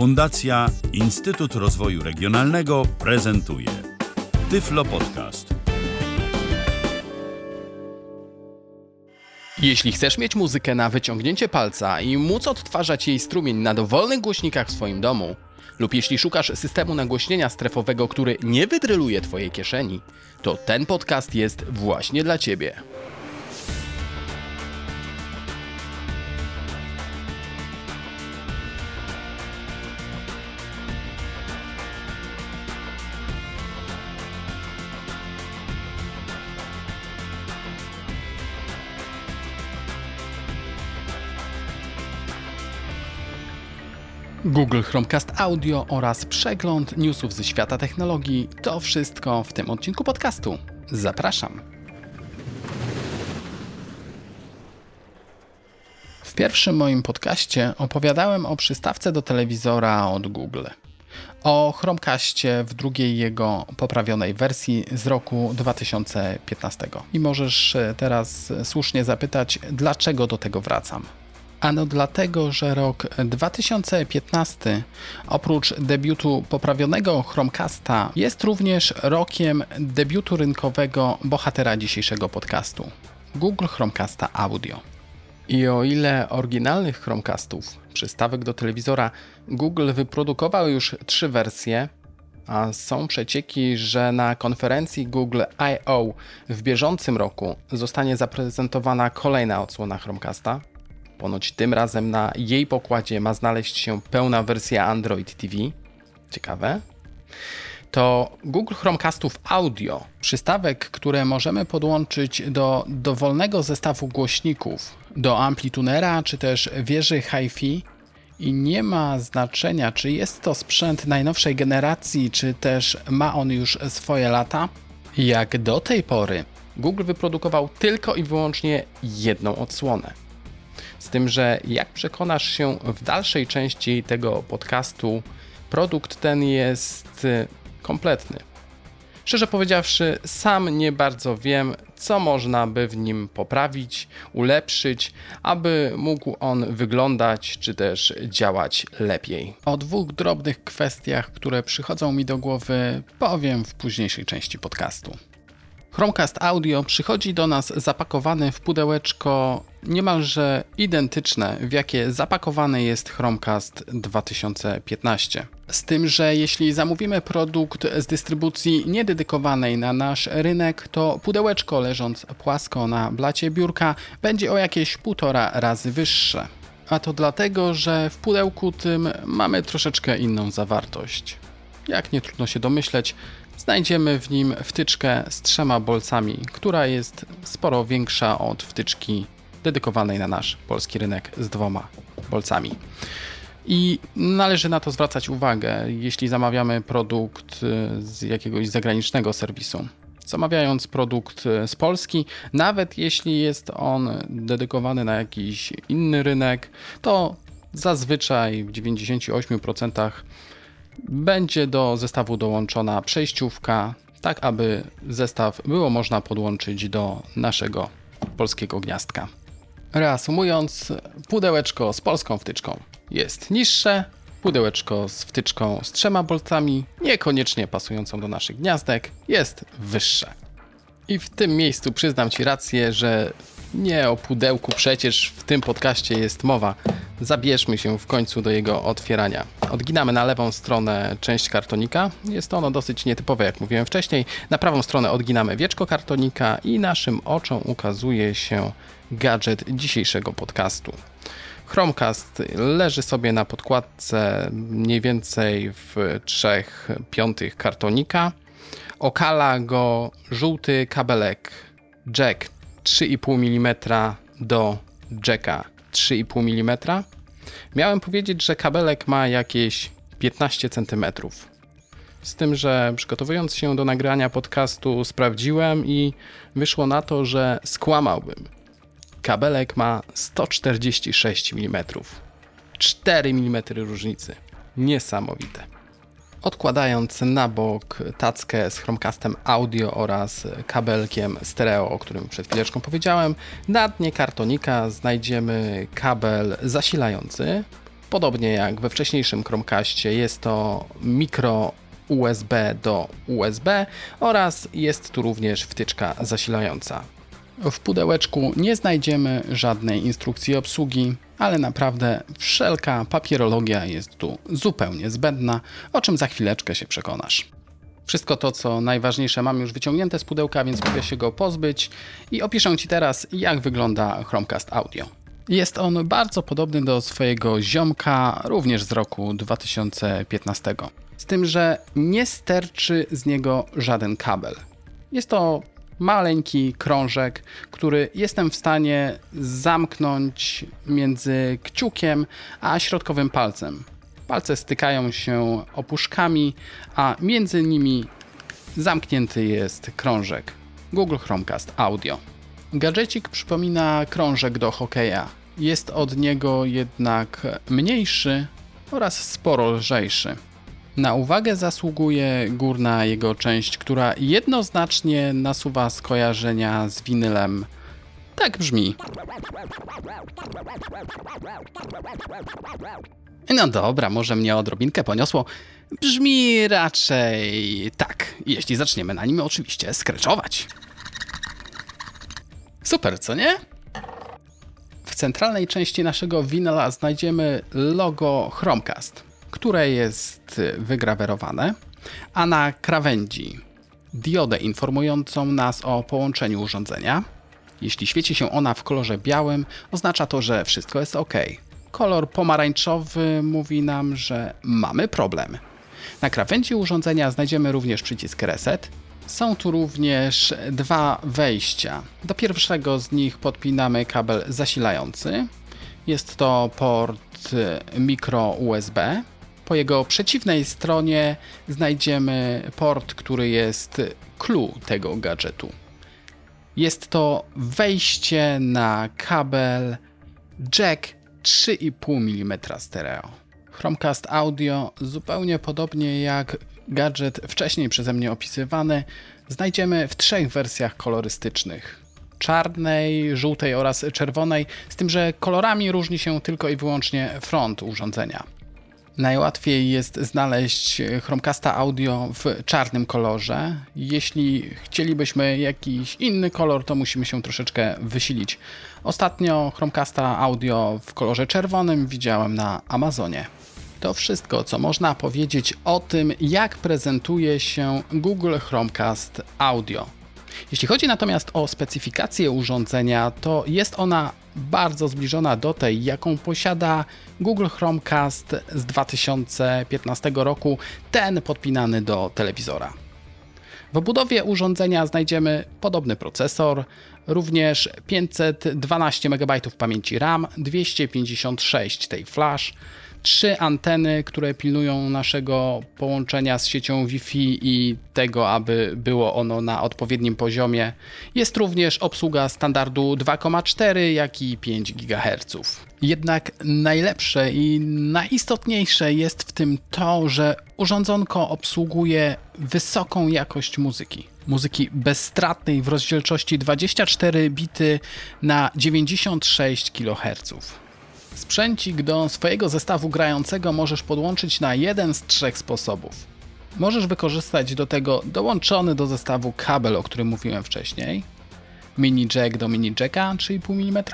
Fundacja Instytut Rozwoju Regionalnego prezentuje Tyflo Podcast. Jeśli chcesz mieć muzykę na wyciągnięcie palca i móc odtwarzać jej strumień na dowolnych głośnikach w swoim domu, lub jeśli szukasz systemu nagłośnienia strefowego, który nie wydryluje Twojej kieszeni, to ten podcast jest właśnie dla Ciebie. Google Chromecast Audio oraz przegląd newsów ze świata technologii to wszystko w tym odcinku podcastu. Zapraszam. W pierwszym moim podcaście opowiadałem o przystawce do telewizora od Google. O Chromecastie w drugiej jego poprawionej wersji z roku 2015. I możesz teraz słusznie zapytać, dlaczego do tego wracam. Ano dlatego, że rok 2015 oprócz debiutu poprawionego Chromecasta jest również rokiem debiutu rynkowego bohatera dzisiejszego podcastu Google Chromecasta Audio. I o ile oryginalnych Chromecastów, przystawek do telewizora, Google wyprodukował już trzy wersje, a są przecieki, że na konferencji Google I.O. w bieżącym roku zostanie zaprezentowana kolejna odsłona Chromecasta, Ponoć tym razem na jej pokładzie ma znaleźć się pełna wersja Android TV. Ciekawe. To Google Chromecastów Audio, przystawek, które możemy podłączyć do dowolnego zestawu głośników, do amplitunera czy też wieży HiFi i nie ma znaczenia, czy jest to sprzęt najnowszej generacji, czy też ma on już swoje lata. Jak do tej pory, Google wyprodukował tylko i wyłącznie jedną odsłonę. Z tym, że jak przekonasz się w dalszej części tego podcastu, produkt ten jest y, kompletny. Szczerze powiedziawszy, sam nie bardzo wiem, co można by w nim poprawić, ulepszyć, aby mógł on wyglądać czy też działać lepiej. O dwóch drobnych kwestiach, które przychodzą mi do głowy, powiem w późniejszej części podcastu. Chromecast Audio przychodzi do nas zapakowany w pudełeczko niemalże identyczne, w jakie zapakowany jest Chromecast 2015. Z tym, że jeśli zamówimy produkt z dystrybucji niededykowanej na nasz rynek, to pudełeczko leżąc płasko na blacie biurka będzie o jakieś półtora razy wyższe. A to dlatego, że w pudełku tym mamy troszeczkę inną zawartość. Jak nie trudno się domyśleć, znajdziemy w nim wtyczkę z trzema bolcami, która jest sporo większa od wtyczki dedykowanej na nasz polski rynek z dwoma bolcami. I należy na to zwracać uwagę, jeśli zamawiamy produkt y, z jakiegoś zagranicznego serwisu. Zamawiając produkt y, z Polski, nawet jeśli jest on dedykowany na jakiś inny rynek, to zazwyczaj w 98% będzie do zestawu dołączona przejściówka, tak aby zestaw było można podłączyć do naszego polskiego gniazdka. Reasumując, pudełeczko z polską wtyczką jest niższe, pudełeczko z wtyczką z trzema bolcami, niekoniecznie pasującą do naszych gniazdek, jest wyższe. I w tym miejscu przyznam Ci rację, że nie o pudełku przecież w tym podcaście jest mowa. Zabierzmy się w końcu do jego otwierania. Odginamy na lewą stronę część kartonika. Jest ono dosyć nietypowe, jak mówiłem wcześniej. Na prawą stronę odginamy wieczko kartonika i naszym oczom ukazuje się gadżet dzisiejszego podcastu. Chromecast leży sobie na podkładce mniej więcej w 3 piątych kartonika. Okala go żółty kabelek jack 3,5 mm do jacka 3,5 mm. Miałem powiedzieć, że kabelek ma jakieś 15 cm. Z tym, że przygotowując się do nagrania podcastu, sprawdziłem i wyszło na to, że skłamałbym. Kabelek ma 146 mm. 4 mm różnicy. Niesamowite. Odkładając na bok tackę z Chromecastem audio oraz kabelkiem stereo, o którym przed chwileczką powiedziałem, na dnie kartonika znajdziemy kabel zasilający, podobnie jak we wcześniejszym Chromecastie, jest to mikro USB do USB oraz jest tu również wtyczka zasilająca. W pudełeczku nie znajdziemy żadnej instrukcji obsługi, ale naprawdę wszelka papierologia jest tu zupełnie zbędna, o czym za chwileczkę się przekonasz. Wszystko to, co najważniejsze, mam już wyciągnięte z pudełka, więc mogę się go pozbyć i opiszę Ci teraz, jak wygląda Chromecast Audio. Jest on bardzo podobny do swojego ziomka, również z roku 2015. Z tym, że nie sterczy z niego żaden kabel. Jest to maleńki krążek, który jestem w stanie zamknąć między kciukiem a środkowym palcem. Palce stykają się opuszkami, a między nimi zamknięty jest krążek Google Chromecast Audio. Gadżecik przypomina krążek do hokeja. Jest od niego jednak mniejszy oraz sporo lżejszy. Na uwagę zasługuje górna jego część, która jednoznacznie nasuwa skojarzenia z winylem. Tak brzmi. No dobra, może mnie odrobinkę poniosło. Brzmi raczej tak, jeśli zaczniemy na nim oczywiście skreczować. Super, co nie? W centralnej części naszego winyla znajdziemy logo Chromecast, które jest wygrawerowane, a na krawędzi diodę informującą nas o połączeniu urządzenia. Jeśli świeci się ona w kolorze białym, oznacza to, że wszystko jest ok. Kolor pomarańczowy mówi nam, że mamy problem. Na krawędzi urządzenia znajdziemy również przycisk Reset. Są tu również dwa wejścia. Do pierwszego z nich podpinamy kabel zasilający. Jest to port mikro USB. Po jego przeciwnej stronie znajdziemy port, który jest clue tego gadżetu. Jest to wejście na kabel jack 3,5 mm stereo. Chromecast Audio, zupełnie podobnie jak gadżet wcześniej przeze mnie opisywany, znajdziemy w trzech wersjach kolorystycznych: czarnej, żółtej oraz czerwonej, z tym, że kolorami różni się tylko i wyłącznie front urządzenia. Najłatwiej jest znaleźć Chromecasta Audio w czarnym kolorze. Jeśli chcielibyśmy jakiś inny kolor, to musimy się troszeczkę wysilić. Ostatnio Chromecasta Audio w kolorze czerwonym widziałem na Amazonie. To wszystko, co można powiedzieć o tym, jak prezentuje się Google Chromecast Audio. Jeśli chodzi natomiast o specyfikację urządzenia, to jest ona bardzo zbliżona do tej, jaką posiada Google Chromecast z 2015 roku, ten podpinany do telewizora. W obudowie urządzenia znajdziemy podobny procesor, również 512 MB pamięci RAM, 256 tej flash, trzy anteny, które pilnują naszego połączenia z siecią Wi-Fi i tego, aby było ono na odpowiednim poziomie. Jest również obsługa standardu 2,4 jak i 5 GHz. Jednak najlepsze i najistotniejsze jest w tym to, że urządzonko obsługuje wysoką jakość muzyki. Muzyki bezstratnej w rozdzielczości 24 bity na 96 kHz. Sprzęcik do swojego zestawu grającego możesz podłączyć na jeden z trzech sposobów. Możesz wykorzystać do tego dołączony do zestawu kabel, o którym mówiłem wcześniej, mini jack do mini jacka 3,5 mm.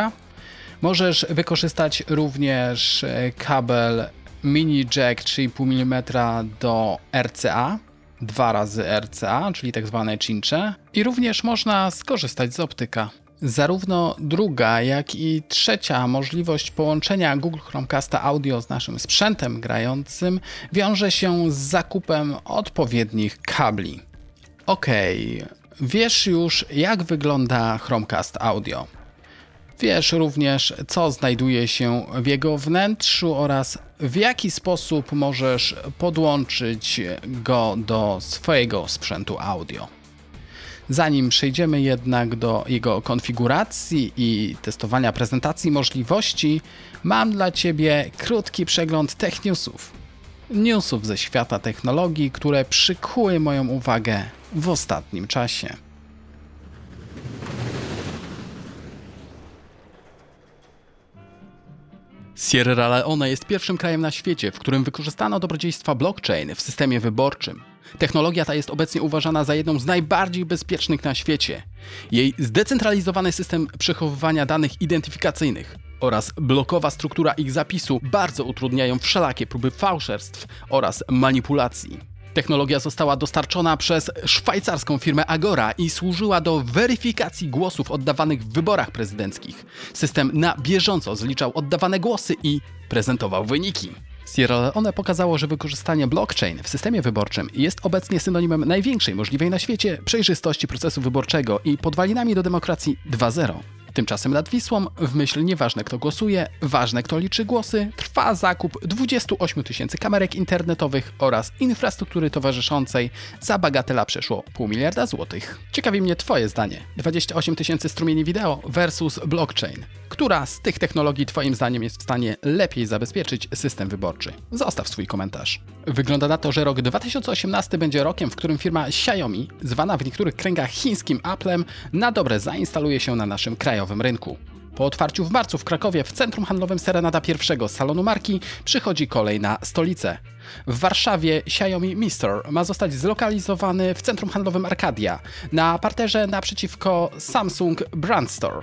Możesz wykorzystać również e, kabel mini jack 3,5 mm do RCA, dwa razy RCA, czyli tak zwane cincze, i również można skorzystać z optyka. Zarówno druga, jak i trzecia możliwość połączenia Google Chromecasta Audio z naszym sprzętem grającym wiąże się z zakupem odpowiednich kabli. Ok, wiesz już jak wygląda Chromecast Audio. Wiesz również, co znajduje się w jego wnętrzu oraz w jaki sposób możesz podłączyć go do swojego sprzętu audio. Zanim przejdziemy jednak do jego konfiguracji i testowania prezentacji możliwości, mam dla Ciebie krótki przegląd tech newsów. Newsów ze świata technologii, które przykuły moją uwagę w ostatnim czasie. Sierra Leone jest pierwszym krajem na świecie, w którym wykorzystano dobrodziejstwa blockchain w systemie wyborczym. Technologia ta jest obecnie uważana za jedną z najbardziej bezpiecznych na świecie. Jej zdecentralizowany system przechowywania danych identyfikacyjnych oraz blokowa struktura ich zapisu bardzo utrudniają wszelakie próby fałszerstw oraz manipulacji. Technologia została dostarczona przez szwajcarską firmę Agora i służyła do weryfikacji głosów oddawanych w wyborach prezydenckich. System na bieżąco zliczał oddawane głosy i prezentował wyniki. Sierra Leone pokazało, że wykorzystanie blockchain w systemie wyborczym jest obecnie synonimem największej możliwej na świecie przejrzystości procesu wyborczego i podwalinami do demokracji 2.0. Tymczasem nad Wisłą, w myśl nieważne kto głosuje, ważne kto liczy głosy, trwa zakup 28 tysięcy kamerek internetowych oraz infrastruktury towarzyszącej. Za bagatela przeszło pół miliarda złotych. Ciekawi mnie Twoje zdanie. 28 tysięcy strumieni wideo versus blockchain. Która z tych technologii Twoim zdaniem jest w stanie lepiej zabezpieczyć system wyborczy? Zostaw swój komentarz. Wygląda na to, że rok 2018 będzie rokiem, w którym firma Xiaomi, zwana w niektórych kręgach chińskim Applem, na dobre zainstaluje się na naszym krajowym rynku. Po otwarciu w marcu w Krakowie w centrum handlowym Serenada I salonu marki przychodzi kolej na stolicę. W Warszawie Xiaomi Mi Store ma zostać zlokalizowany w centrum handlowym Arcadia, na parterze naprzeciwko Samsung Brand Store.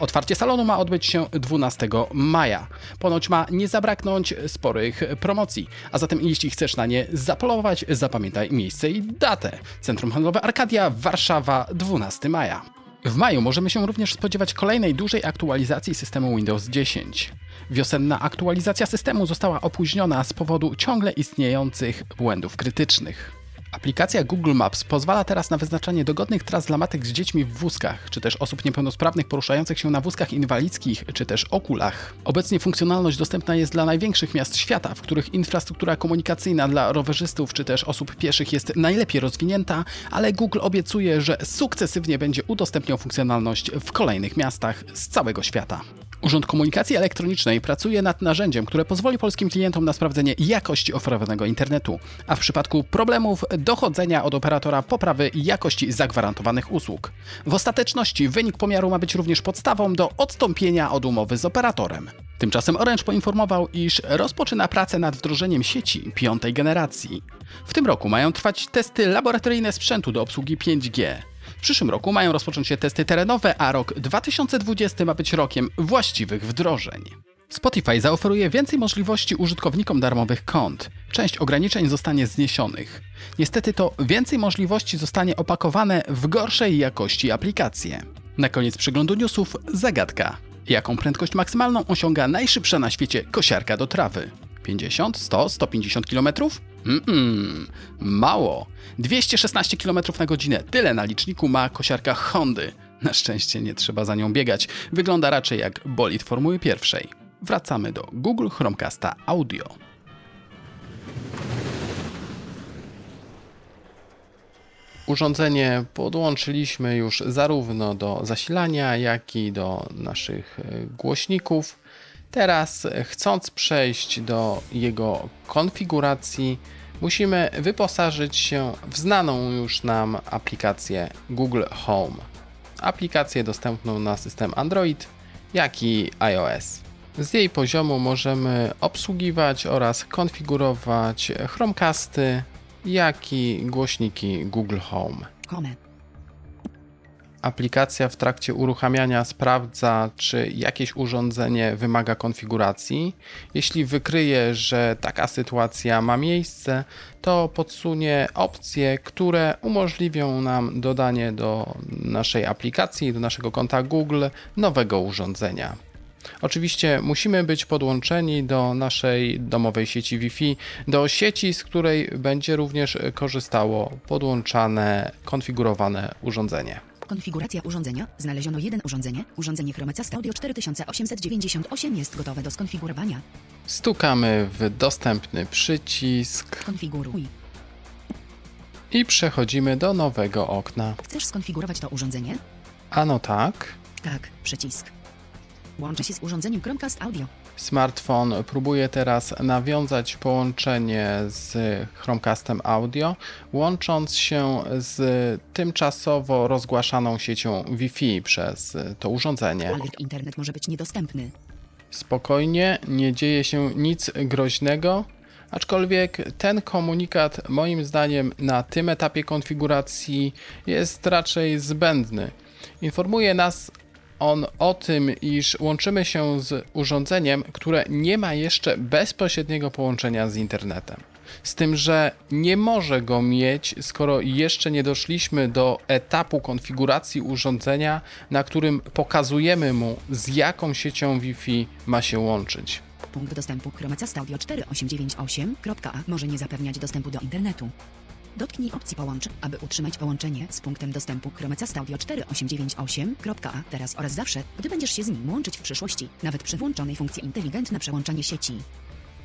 Otwarcie salonu ma odbyć się 12 maja. Ponoć ma nie zabraknąć sporych promocji. A zatem jeśli chcesz na nie zapolować, zapamiętaj miejsce i datę. Centrum Handlowe Arkadia, Warszawa, 12 maja. W maju możemy się również spodziewać kolejnej dużej aktualizacji systemu Windows 10. Wiosenna aktualizacja systemu została opóźniona z powodu ciągle istniejących błędów krytycznych. Aplikacja Google Maps pozwala teraz na wyznaczanie dogodnych tras dla matek z dziećmi w wózkach, czy też osób niepełnosprawnych poruszających się na wózkach inwalidzkich, czy też okulach. Obecnie funkcjonalność dostępna jest dla największych miast świata, w których infrastruktura komunikacyjna dla rowerzystów czy też osób pieszych jest najlepiej rozwinięta, ale Google obiecuje, że sukcesywnie będzie udostępniał funkcjonalność w kolejnych miastach z całego świata. Urząd Komunikacji Elektronicznej pracuje nad narzędziem, które pozwoli polskim klientom na sprawdzenie jakości oferowanego internetu, a w przypadku problemów dochodzenia od operatora poprawy jakości zagwarantowanych usług. W ostateczności wynik pomiaru ma być również podstawą do odstąpienia od umowy z operatorem. Tymczasem Orange poinformował, iż rozpoczyna pracę nad wdrożeniem sieci piątej generacji. W tym roku mają trwać testy laboratoryjne sprzętu do obsługi 5G. W przyszłym roku mają rozpocząć się testy terenowe, a rok 2020 ma być rokiem właściwych wdrożeń. Spotify zaoferuje więcej możliwości użytkownikom darmowych kont. Część ograniczeń zostanie zniesionych. Niestety to więcej możliwości zostanie opakowane w gorszej jakości aplikacje. Na koniec przeglądu newsów zagadka. Jaką prędkość maksymalną osiąga najszybsza na świecie kosiarka do trawy? 50, 100, 150 km? Mm-mm, mało. 216 km na godzinę. Tyle na liczniku ma kosiarka Hondy. Na szczęście nie trzeba za nią biegać. Wygląda raczej jak bolid Formuły pierwszej. Wracamy do Google Chromecasta Audio. Urządzenie podłączyliśmy już zarówno do zasilania, jak i do naszych e, głośników. Teraz, chcąc przejść do jego konfiguracji, musimy wyposażyć się w znaną już nam aplikację Google Home. Aplikację dostępną na system Android, jak i iOS. Z jej poziomu możemy obsługiwać oraz konfigurować Chromecasty, jak i głośniki Google Home. Home. Aplikacja w trakcie uruchamiania sprawdza, czy jakieś urządzenie wymaga konfiguracji. Jeśli wykryje, że taka sytuacja ma miejsce, to podsunie opcje, które umożliwią nam dodanie do naszej aplikacji, do naszego konta Google nowego urządzenia. Oczywiście musimy być podłączeni do naszej domowej sieci Wi-Fi, do sieci, z której będzie również korzystało podłączane, konfigurowane urządzenie. Konfiguracja urządzenia. Znaleziono jeden urządzenie. Urządzenie Chromecast Audio 4898 jest gotowe do skonfigurowania. Stukamy w dostępny przycisk. Konfiguruj. I przechodzimy do nowego okna. Chcesz skonfigurować to urządzenie? Ano tak. Tak, przycisk. Łączę się z urządzeniem Chromecast Audio. Smartfon próbuje teraz nawiązać połączenie z Chromecastem Audio, łącząc się z tymczasowo rozgłaszaną siecią Wi-Fi przez to urządzenie. Alert internet może być niedostępny. Spokojnie, nie dzieje się nic groźnego, aczkolwiek ten komunikat moim zdaniem na tym etapie konfiguracji jest raczej zbędny. Informuje nas on o tym, iż łączymy się z urządzeniem, które nie ma jeszcze bezpośredniego połączenia z internetem. Z tym, że nie może go mieć, skoro jeszcze nie doszliśmy do etapu konfiguracji urządzenia, na którym pokazujemy mu, z jaką siecią Wi-Fi ma się łączyć. Punkt dostępu Chromecast Audio 4898.a może nie zapewniać dostępu do internetu. Dotknij opcji Połącz, aby utrzymać połączenie z punktem dostępu Chromecast Audio 4898.a teraz oraz zawsze, gdy będziesz się z nim łączyć w przyszłości, nawet przy włączonej funkcji inteligentne przełączanie sieci.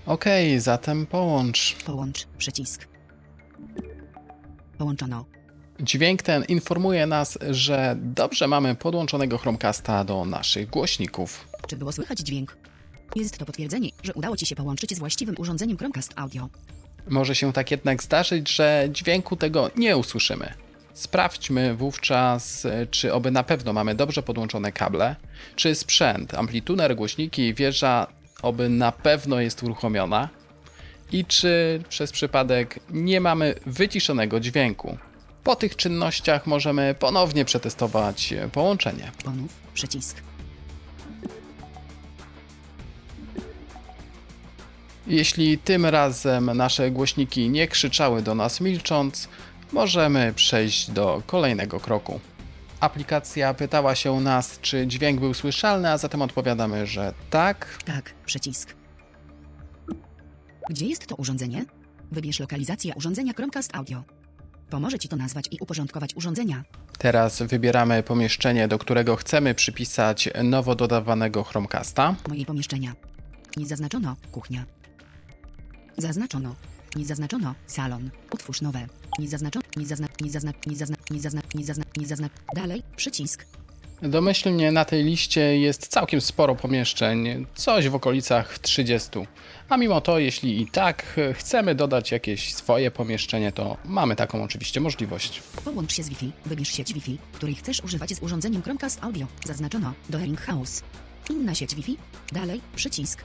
Ok, zatem połącz. Połącz przycisk. Połączono. Dźwięk ten informuje nas, że dobrze mamy podłączonego Chromecasta do naszych głośników. Czy było słychać dźwięk? Jest to potwierdzenie, że udało Ci się połączyć z właściwym urządzeniem Chromecast Audio. Może się tak jednak zdarzyć, że dźwięku tego nie usłyszymy. Sprawdźmy wówczas, czy oby na pewno mamy dobrze podłączone kable, czy sprzęt, amplituner, głośniki wieża oby na pewno jest uruchomiona i czy przez przypadek nie mamy wyciszonego dźwięku. Po tych czynnościach możemy ponownie przetestować połączenie. Ponów przycisk. Jeśli tym razem nasze głośniki nie krzyczały do nas milcząc, możemy przejść do kolejnego kroku. Aplikacja pytała się nas, czy dźwięk był słyszalny, a zatem odpowiadamy, że tak. Tak, przycisk. Gdzie jest to urządzenie? Wybierz lokalizację urządzenia Chromecast Audio. Pomoże Ci to nazwać i uporządkować urządzenia. Teraz wybieramy pomieszczenie, do którego chcemy przypisać nowo dodawanego Chromecasta. Moje pomieszczenia. Nie zaznaczono kuchnia. Zaznaczono. Nie zaznaczono salon. Utwórz nowe. Nie zaznaczono. Nie zaznacz. Nie zaznacz. Nie zaznacz. Nie zaznacz. Nie zaznacz. Nie zaznacz. Dalej. Przycisk. Domyślnie na tej liście jest całkiem sporo pomieszczeń, coś w okolicach 30. A mimo to, jeśli i tak chcemy dodać jakieś swoje pomieszczenie, to mamy taką oczywiście możliwość. Połącz się z Wi-Fi. Wybierz sieć Wi-Fi, której chcesz używać z urządzeniem Chromecast Audio. Zaznaczono. Do House. Inna sieć Wi-Fi. Dalej. Przycisk.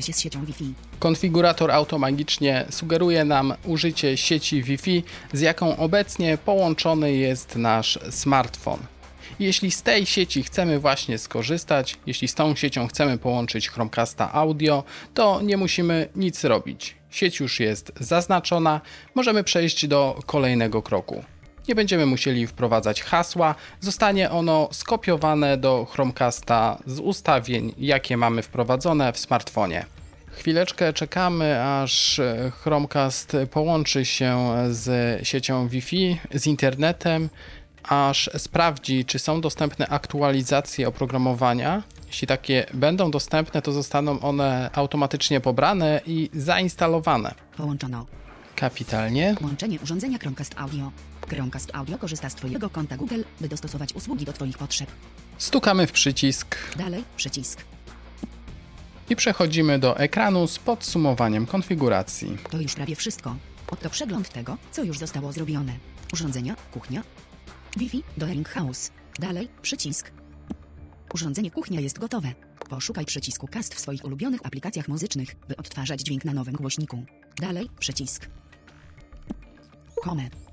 Się z siecią Wi-Fi. Konfigurator automagicznie sugeruje nam użycie sieci Wi-Fi, z jaką obecnie połączony jest nasz smartfon. Jeśli z tej sieci chcemy właśnie skorzystać, jeśli z tą siecią chcemy połączyć Chromecasta audio, to nie musimy nic robić. Sieć już jest zaznaczona, możemy przejść do kolejnego kroku. Nie będziemy musieli wprowadzać hasła, zostanie ono skopiowane do Chromecasta z ustawień, jakie mamy wprowadzone w smartfonie. Chwileczkę czekamy, aż Chromecast połączy się z siecią Wi-Fi, z internetem, aż sprawdzi, czy są dostępne aktualizacje oprogramowania. Jeśli takie będą dostępne, to zostaną one automatycznie pobrane i zainstalowane. Połączono. Kapitalnie. Łączenie urządzenia Chromecast Audio. Chromecast Audio korzysta z Twojego konta Google, by dostosować usługi do Twoich potrzeb. Stukamy w przycisk Dalej przycisk. i przechodzimy do ekranu z podsumowaniem konfiguracji. To już prawie wszystko. Oto przegląd tego, co już zostało zrobione. Urządzenia, kuchnia, Wi-Fi do House. Dalej przycisk. Urządzenie kuchnia jest gotowe. Poszukaj przycisku Cast w swoich ulubionych aplikacjach muzycznych, by odtwarzać dźwięk na nowym głośniku. Dalej przycisk. Home.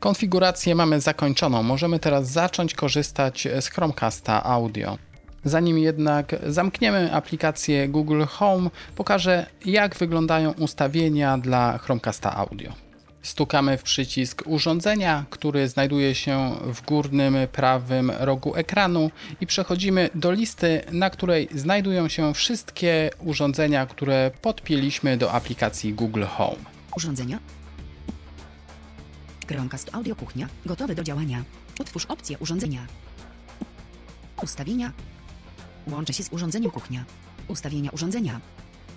Konfigurację mamy zakończoną. Możemy teraz zacząć korzystać z Chromecasta Audio. Zanim jednak zamkniemy aplikację Google Home, pokażę jak wyglądają ustawienia dla Chromecasta Audio. Stukamy w przycisk urządzenia, który znajduje się w górnym prawym rogu ekranu i przechodzimy do listy, na której znajdują się wszystkie urządzenia, które podpięliśmy do aplikacji Google Home. Urządzenia. Chromecast Audio Kuchnia. Gotowy do działania. Otwórz opcję urządzenia. Ustawienia. Łączę się z urządzeniem kuchnia. Ustawienia urządzenia.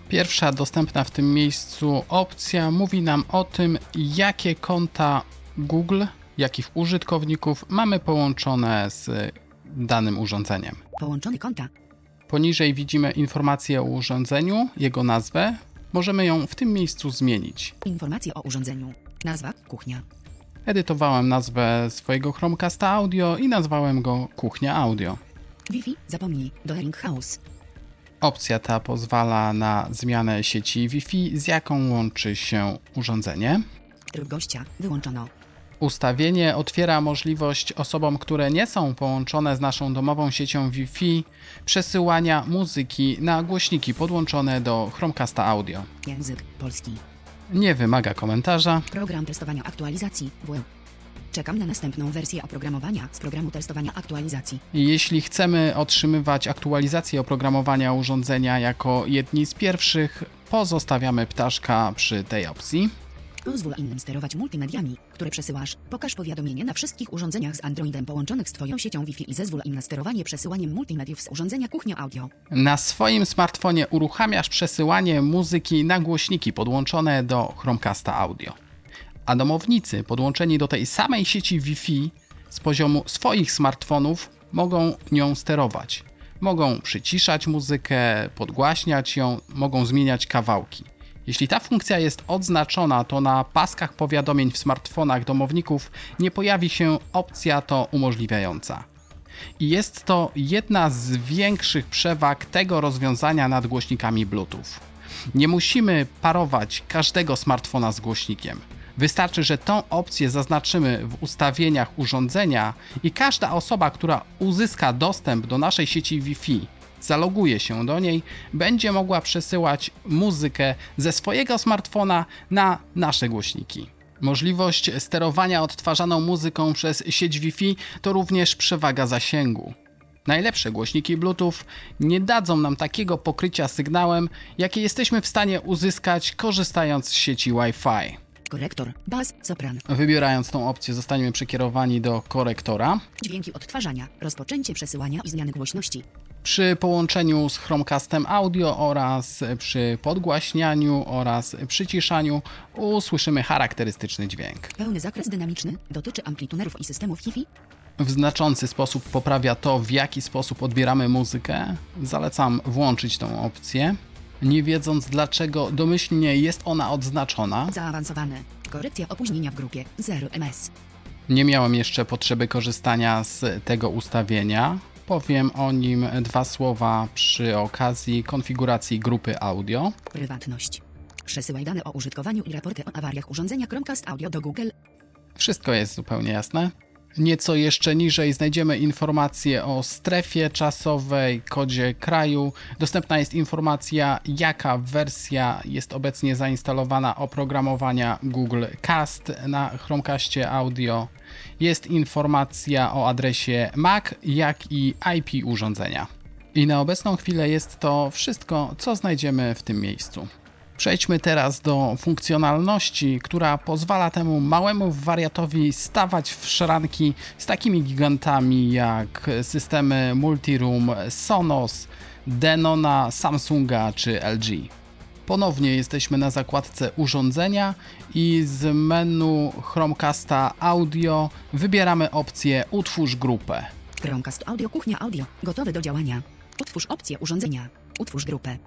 Pierwsza dostępna w tym miejscu opcja mówi nam o tym, jakie konta Google, jakich użytkowników mamy połączone z danym urządzeniem. Połączone konta. Poniżej widzimy informację o urządzeniu, jego nazwę. Możemy ją w tym miejscu zmienić. Informacje o urządzeniu. Nazwa kuchnia. Edytowałem nazwę swojego Chromecasta Audio i nazwałem go Kuchnia Audio. Wi-Fi zapomnij. Do House. Opcja ta pozwala na zmianę sieci Wi-Fi, z jaką łączy się urządzenie. Tryb gościa wyłączono. Ustawienie otwiera możliwość osobom, które nie są połączone z naszą domową siecią Wi-Fi, przesyłania muzyki na głośniki podłączone do Chromecasta Audio. Język polski. Nie wymaga komentarza. Program testowania aktualizacji W. Czekam na następną wersję oprogramowania z programu testowania aktualizacji. Jeśli chcemy otrzymywać aktualizację oprogramowania urządzenia jako jedni z pierwszych, pozostawiamy ptaszka przy tej opcji. Pozwól innym sterować multimediami, które przesyłasz. Pokaż powiadomienie na wszystkich urządzeniach z Androidem połączonych z Twoją siecią Wi-Fi i zezwól im na sterowanie przesyłaniem multimediów z urządzenia kuchnia audio. Na swoim smartfonie uruchamiasz przesyłanie muzyki na głośniki podłączone do Chromecasta Audio. A domownicy podłączeni do tej samej sieci Wi-Fi z poziomu swoich smartfonów mogą nią sterować. Mogą przyciszać muzykę, podgłaśniać ją, mogą zmieniać kawałki. Jeśli ta funkcja jest odznaczona, to na paskach powiadomień w smartfonach domowników nie pojawi się opcja to umożliwiająca. I jest to jedna z większych przewag tego rozwiązania nad głośnikami Bluetooth. Nie musimy parować każdego smartfona z głośnikiem. Wystarczy, że tą opcję zaznaczymy w ustawieniach urządzenia i każda osoba, która uzyska dostęp do naszej sieci Wi-Fi, zaloguje się do niej, będzie mogła przesyłać muzykę ze swojego smartfona na nasze głośniki. Możliwość sterowania odtwarzaną muzyką przez sieć Wi-Fi to również przewaga zasięgu. Najlepsze głośniki Bluetooth nie dadzą nam takiego pokrycia sygnałem, jakie jesteśmy w stanie uzyskać korzystając z sieci Wi-Fi. Korektor, bas, sopran. Wybierając tą opcję, zostaniemy przekierowani do korektora. Dźwięki odtwarzania, rozpoczęcie przesyłania i zmiany głośności. Przy połączeniu z Chromecastem Audio oraz przy podgłaśnianiu oraz przyciszaniu usłyszymy charakterystyczny dźwięk. Pełny zakres dynamiczny dotyczy amplitunerów i systemów Wi-Fi. W znaczący sposób poprawia to, w jaki sposób odbieramy muzykę. Zalecam włączyć tą opcję. Nie wiedząc dlaczego domyślnie jest ona odznaczona, Zaawansowane. Korekcja opóźnienia w grupie 0 ms. nie miałem jeszcze potrzeby korzystania z tego ustawienia. Powiem o nim dwa słowa przy okazji konfiguracji grupy audio. Prywatność. Przesyłaj dane o użytkowaniu i raporty o awariach urządzenia Chromecast Audio do Google. Wszystko jest zupełnie jasne. Nieco jeszcze niżej znajdziemy informacje o strefie czasowej, kodzie kraju. Dostępna jest informacja, jaka wersja jest obecnie zainstalowana oprogramowania Google Cast na Chromecastie Audio. Jest informacja o adresie MAC, jak i IP urządzenia. I na obecną chwilę jest to wszystko, co znajdziemy w tym miejscu. Przejdźmy teraz do funkcjonalności, która pozwala temu małemu wariatowi stawać w szranki z takimi gigantami jak systemy Multiroom Sonos, Denona, Samsunga czy LG. Ponownie jesteśmy na zakładce urządzenia i z menu Chromecasta Audio wybieramy opcję Utwórz grupę. Chromecast Audio Kuchnia Audio. Gotowy do działania. Utwórz opcję urządzenia. Utwórz grupę.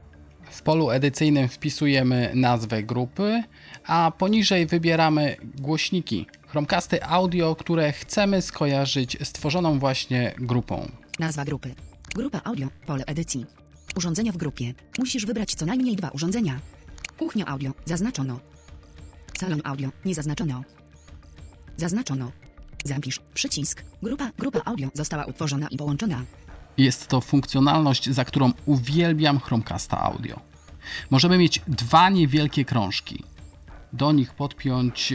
W polu edycyjnym wpisujemy nazwę grupy, a poniżej wybieramy głośniki, Chromecasty audio, które chcemy skojarzyć z tworzoną właśnie grupą. Nazwa grupy. Grupa audio. Pole edycji. Urządzenia w grupie. Musisz wybrać co najmniej dwa urządzenia. Kuchnia audio. Zaznaczono. Salon audio. Nie zaznaczono. Zaznaczono. Zapisz. Przycisk. Grupa. Grupa audio została utworzona i połączona. Jest to funkcjonalność, za którą uwielbiam Chromecasta audio. Możemy mieć dwa niewielkie krążki. Do nich podpiąć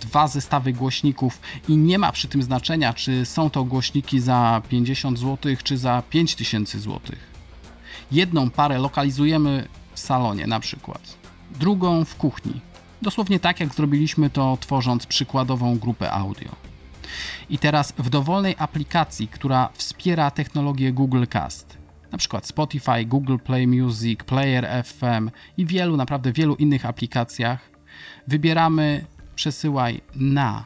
dwa zestawy głośników i nie ma przy tym znaczenia, czy są to głośniki za 50 zł, czy za 5000 zł. Jedną parę lokalizujemy w salonie na przykład, drugą w kuchni. Dosłownie tak jak zrobiliśmy to tworząc przykładową grupę audio. I teraz w dowolnej aplikacji, która wspiera technologię Google Cast, na przykład Spotify, Google Play Music, Player FM i wielu, naprawdę wielu innych aplikacjach, wybieramy przesyłaj na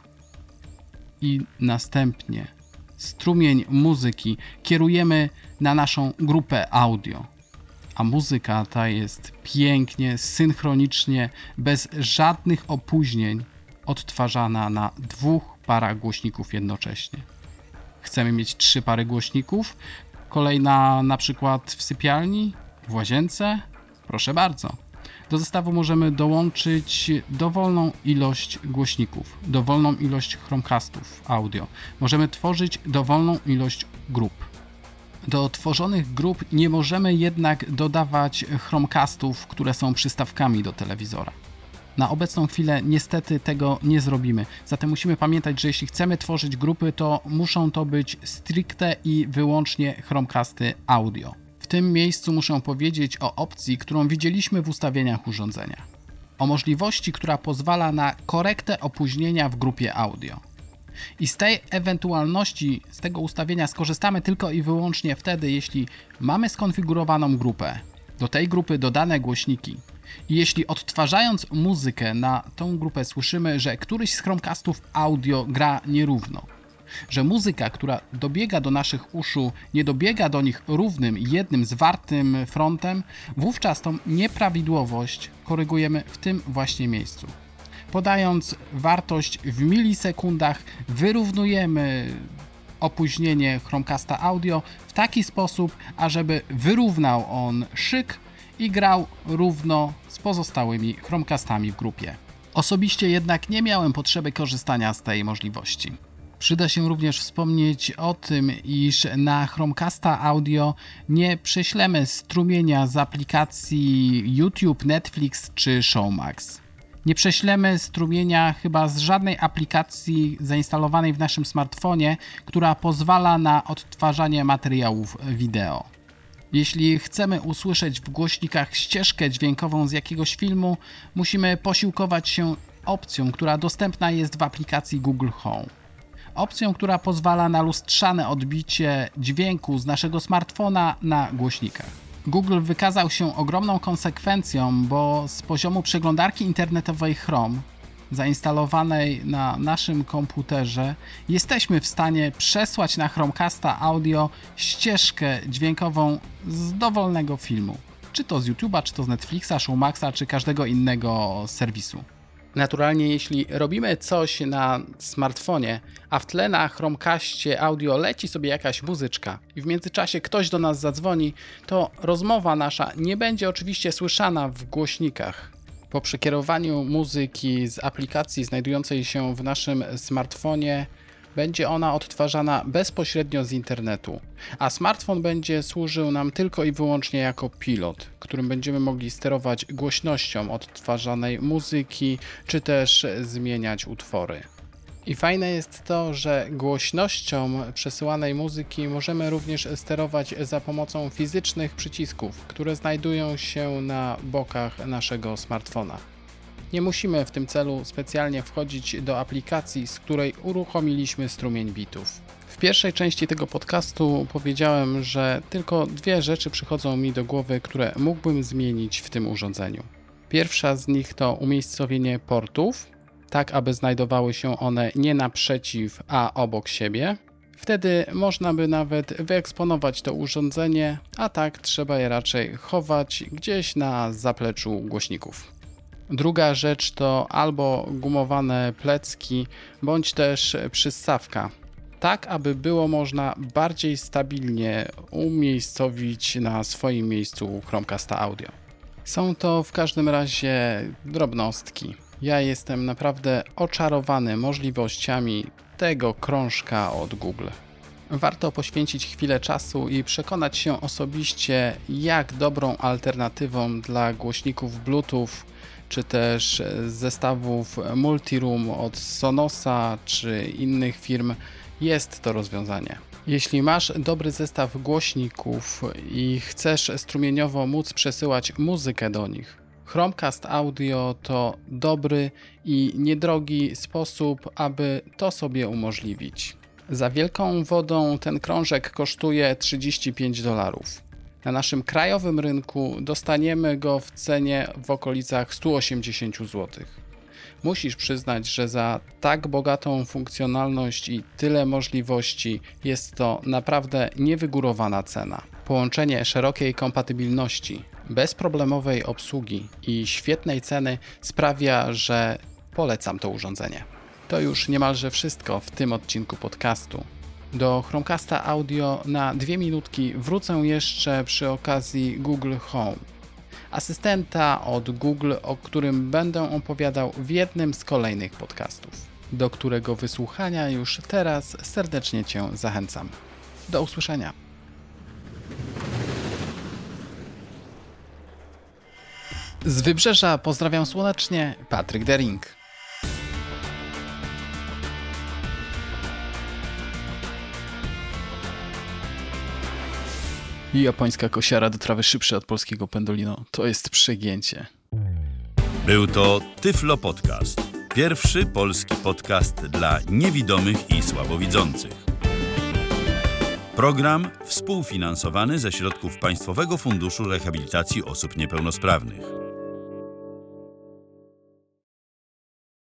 i następnie strumień muzyki kierujemy na naszą grupę audio. A muzyka ta jest pięknie, synchronicznie, bez żadnych opóźnień odtwarzana na dwóch parach głośników jednocześnie. Chcemy mieć trzy pary głośników, kolejna na przykład w sypialni, W łazience? Proszę bardzo. Do zestawu możemy dołączyć dowolną ilość głośników, dowolną ilość Chromecastów audio. Możemy tworzyć dowolną ilość grup. Do tworzonych grup nie możemy jednak dodawać Chromecastów, które są przystawkami do telewizora. Na obecną chwilę niestety tego nie zrobimy. Zatem musimy pamiętać, że jeśli chcemy tworzyć grupy, to muszą to być stricte i wyłącznie Chromecasty audio. Tym miejscu muszę powiedzieć o opcji, którą widzieliśmy w ustawieniach urządzenia. O możliwości, która pozwala na korektę opóźnienia w grupie audio. I z tej ewentualności, z tego ustawienia skorzystamy tylko i wyłącznie wtedy, jeśli mamy skonfigurowaną grupę, do tej grupy dodane głośniki. I jeśli odtwarzając muzykę na tą grupę słyszymy, że któryś z Chromecastów audio gra nierówno, że muzyka, która dobiega do naszych uszu, nie dobiega do nich równym, jednym, zwartym frontem, wówczas tą nieprawidłowość korygujemy w tym właśnie miejscu. Podając wartość w milisekundach, wyrównujemy opóźnienie Chromecasta audio w taki sposób, ażeby wyrównał on szyk i grał równo z pozostałymi Chromecastami w grupie. Osobiście jednak nie miałem potrzeby korzystania z tej możliwości. Przyda się również wspomnieć o tym, iż na Chromecasta Audio nie prześlemy strumienia z aplikacji YouTube, Netflix czy Showmax. Nie prześlemy strumienia chyba z żadnej aplikacji zainstalowanej w naszym smartfonie, która pozwala na odtwarzanie materiałów wideo. Jeśli chcemy usłyszeć w głośnikach ścieżkę dźwiękową z jakiegoś filmu, musimy posiłkować się opcją, która dostępna jest w aplikacji Google Home. Opcją, która pozwala na lustrzane odbicie dźwięku z naszego smartfona na głośnikach. Google wykazał się ogromną konsekwencją, bo z poziomu przeglądarki internetowej Chrome zainstalowanej na naszym komputerze jesteśmy w stanie przesłać na Chromecasta audio ścieżkę dźwiękową z dowolnego filmu. Czy to z YouTube'a, czy to z Netflixa, Showmaxa, czy każdego innego serwisu. Naturalnie, jeśli robimy coś na smartfonie, a w tle na Chromecastie audio leci sobie jakaś muzyczka i w międzyczasie ktoś do nas zadzwoni, to rozmowa nasza nie będzie oczywiście słyszana w głośnikach. Po przekierowaniu muzyki z aplikacji znajdującej się w naszym smartfonie, będzie ona odtwarzana bezpośrednio z internetu, a smartfon będzie służył nam tylko i wyłącznie jako pilot, którym będziemy mogli sterować głośnością odtwarzanej muzyki, czy też zmieniać utwory. I fajne jest to, że głośnością przesyłanej muzyki możemy również sterować za pomocą fizycznych przycisków, które znajdują się na bokach naszego smartfona. Nie musimy w tym celu specjalnie wchodzić do aplikacji, z której uruchomiliśmy strumień bitów. W pierwszej części tego podcastu powiedziałem, że tylko dwie rzeczy przychodzą mi do głowy, które mógłbym zmienić w tym urządzeniu. Pierwsza z nich to umiejscowienie portów, tak aby znajdowały się one nie naprzeciw, a obok siebie. Wtedy można by nawet wyeksponować to urządzenie, a tak trzeba je raczej chować gdzieś na zapleczu głośników. Druga rzecz to albo gumowane plecki, bądź też przystawka, tak aby było można bardziej stabilnie umiejscowić na swoim miejscu Chromecasta Audio. Są to w każdym razie drobnostki. Ja jestem naprawdę oczarowany możliwościami tego krążka od Google. Warto poświęcić chwilę czasu i przekonać się osobiście, jak dobrą alternatywą dla głośników Bluetooth czy też zestawów Multiroom od Sonosa czy innych firm jest to rozwiązanie. Jeśli masz dobry zestaw głośników i chcesz strumieniowo móc przesyłać muzykę do nich, Chromecast Audio to dobry i niedrogi sposób, aby to sobie umożliwić. Za wielką wodą ten krążek kosztuje 35 dolarów. Na naszym krajowym rynku dostaniemy go w cenie w okolicach 180 zł. Musisz przyznać, że za tak bogatą funkcjonalność i tyle możliwości jest to naprawdę niewygórowana cena. Połączenie szerokiej kompatybilności, bezproblemowej obsługi i świetnej ceny sprawia, że polecam to urządzenie. To już niemalże wszystko w tym odcinku podcastu. Do Chromecasta Audio na dwie minutki wrócę jeszcze przy okazji Google Home. Asystenta od Google, o którym będę opowiadał w jednym z kolejnych podcastów, do którego wysłuchania już teraz serdecznie Cię zachęcam. Do usłyszenia. Z wybrzeża pozdrawiam słonecznie Patryk Dering. Japońska kosiara do trawy szybsza od polskiego pendolino. To jest przegięcie. Był to Tyflo Podcast. Pierwszy polski podcast dla niewidomych i słabowidzących. Program współfinansowany ze środków Państwowego Funduszu Rehabilitacji Osób Niepełnosprawnych.